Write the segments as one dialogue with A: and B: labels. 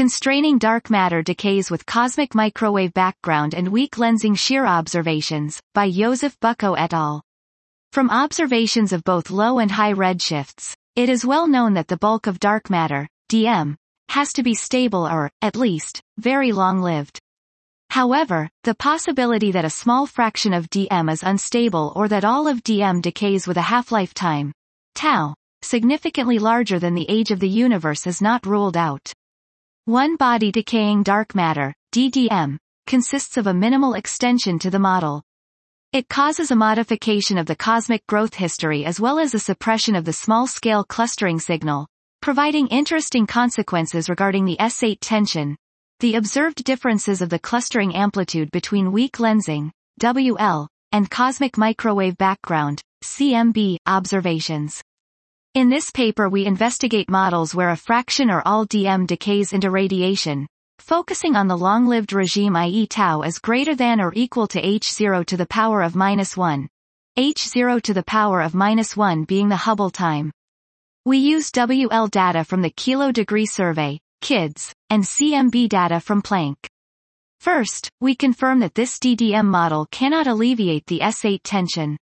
A: Constraining dark matter decays with cosmic microwave background and weak lensing shear observations, by Jozef Bucko et al. From observations of both low and high redshifts, it is well known that the bulk of dark matter, DM, has to be stable or, at least, very long-lived. However, the possibility that a small fraction of DM is unstable or that all of DM decays with a half-life time, tau, significantly larger than the age of the universe is not ruled out. One body decaying dark matter, DDM, consists of a minimal extension to the model. It causes a modification of the cosmic growth history as well as a suppression of the small-scale clustering signal, providing interesting consequences regarding the S8 tension, the observed differences of the clustering amplitude between weak lensing, WL, and cosmic microwave background, CMB, observations. In this paper we investigate models where a fraction or all DM decays into radiation, focusing on the long-lived regime i.e. tau is greater than or equal to h0 to the power of minus 1, h0 to the power of minus 1 being the Hubble time. We use WL data from the Kilo Degree Survey, KIDS, and CMB data from Planck. First, we confirm that this DDM model cannot alleviate the S8 tension.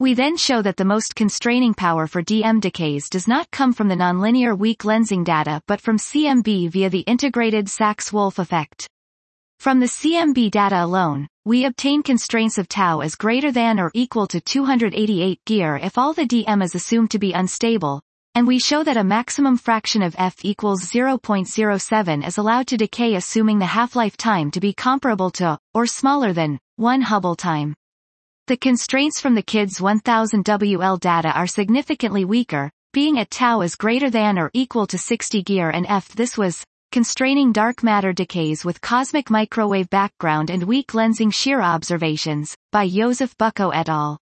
A: We then show that the most constraining power for DM decays does not come from the nonlinear weak lensing data but from CMB via the integrated Sachs-Wolfe effect. From the CMB data alone, we obtain constraints of tau as greater than or equal to 288 Gyr if all the DM is assumed to be unstable, and we show that a maximum fraction of f equals 0.07 is allowed to decay assuming the half-life time to be comparable to, or smaller than, 1 Hubble time. The constraints from the KIDS 1000 WL data are significantly weaker, being at tau is greater than or equal to 60 Gyr and F. This was constraining dark matter decays with cosmic microwave background and weak lensing shear observations, by Jozef Bucko et al.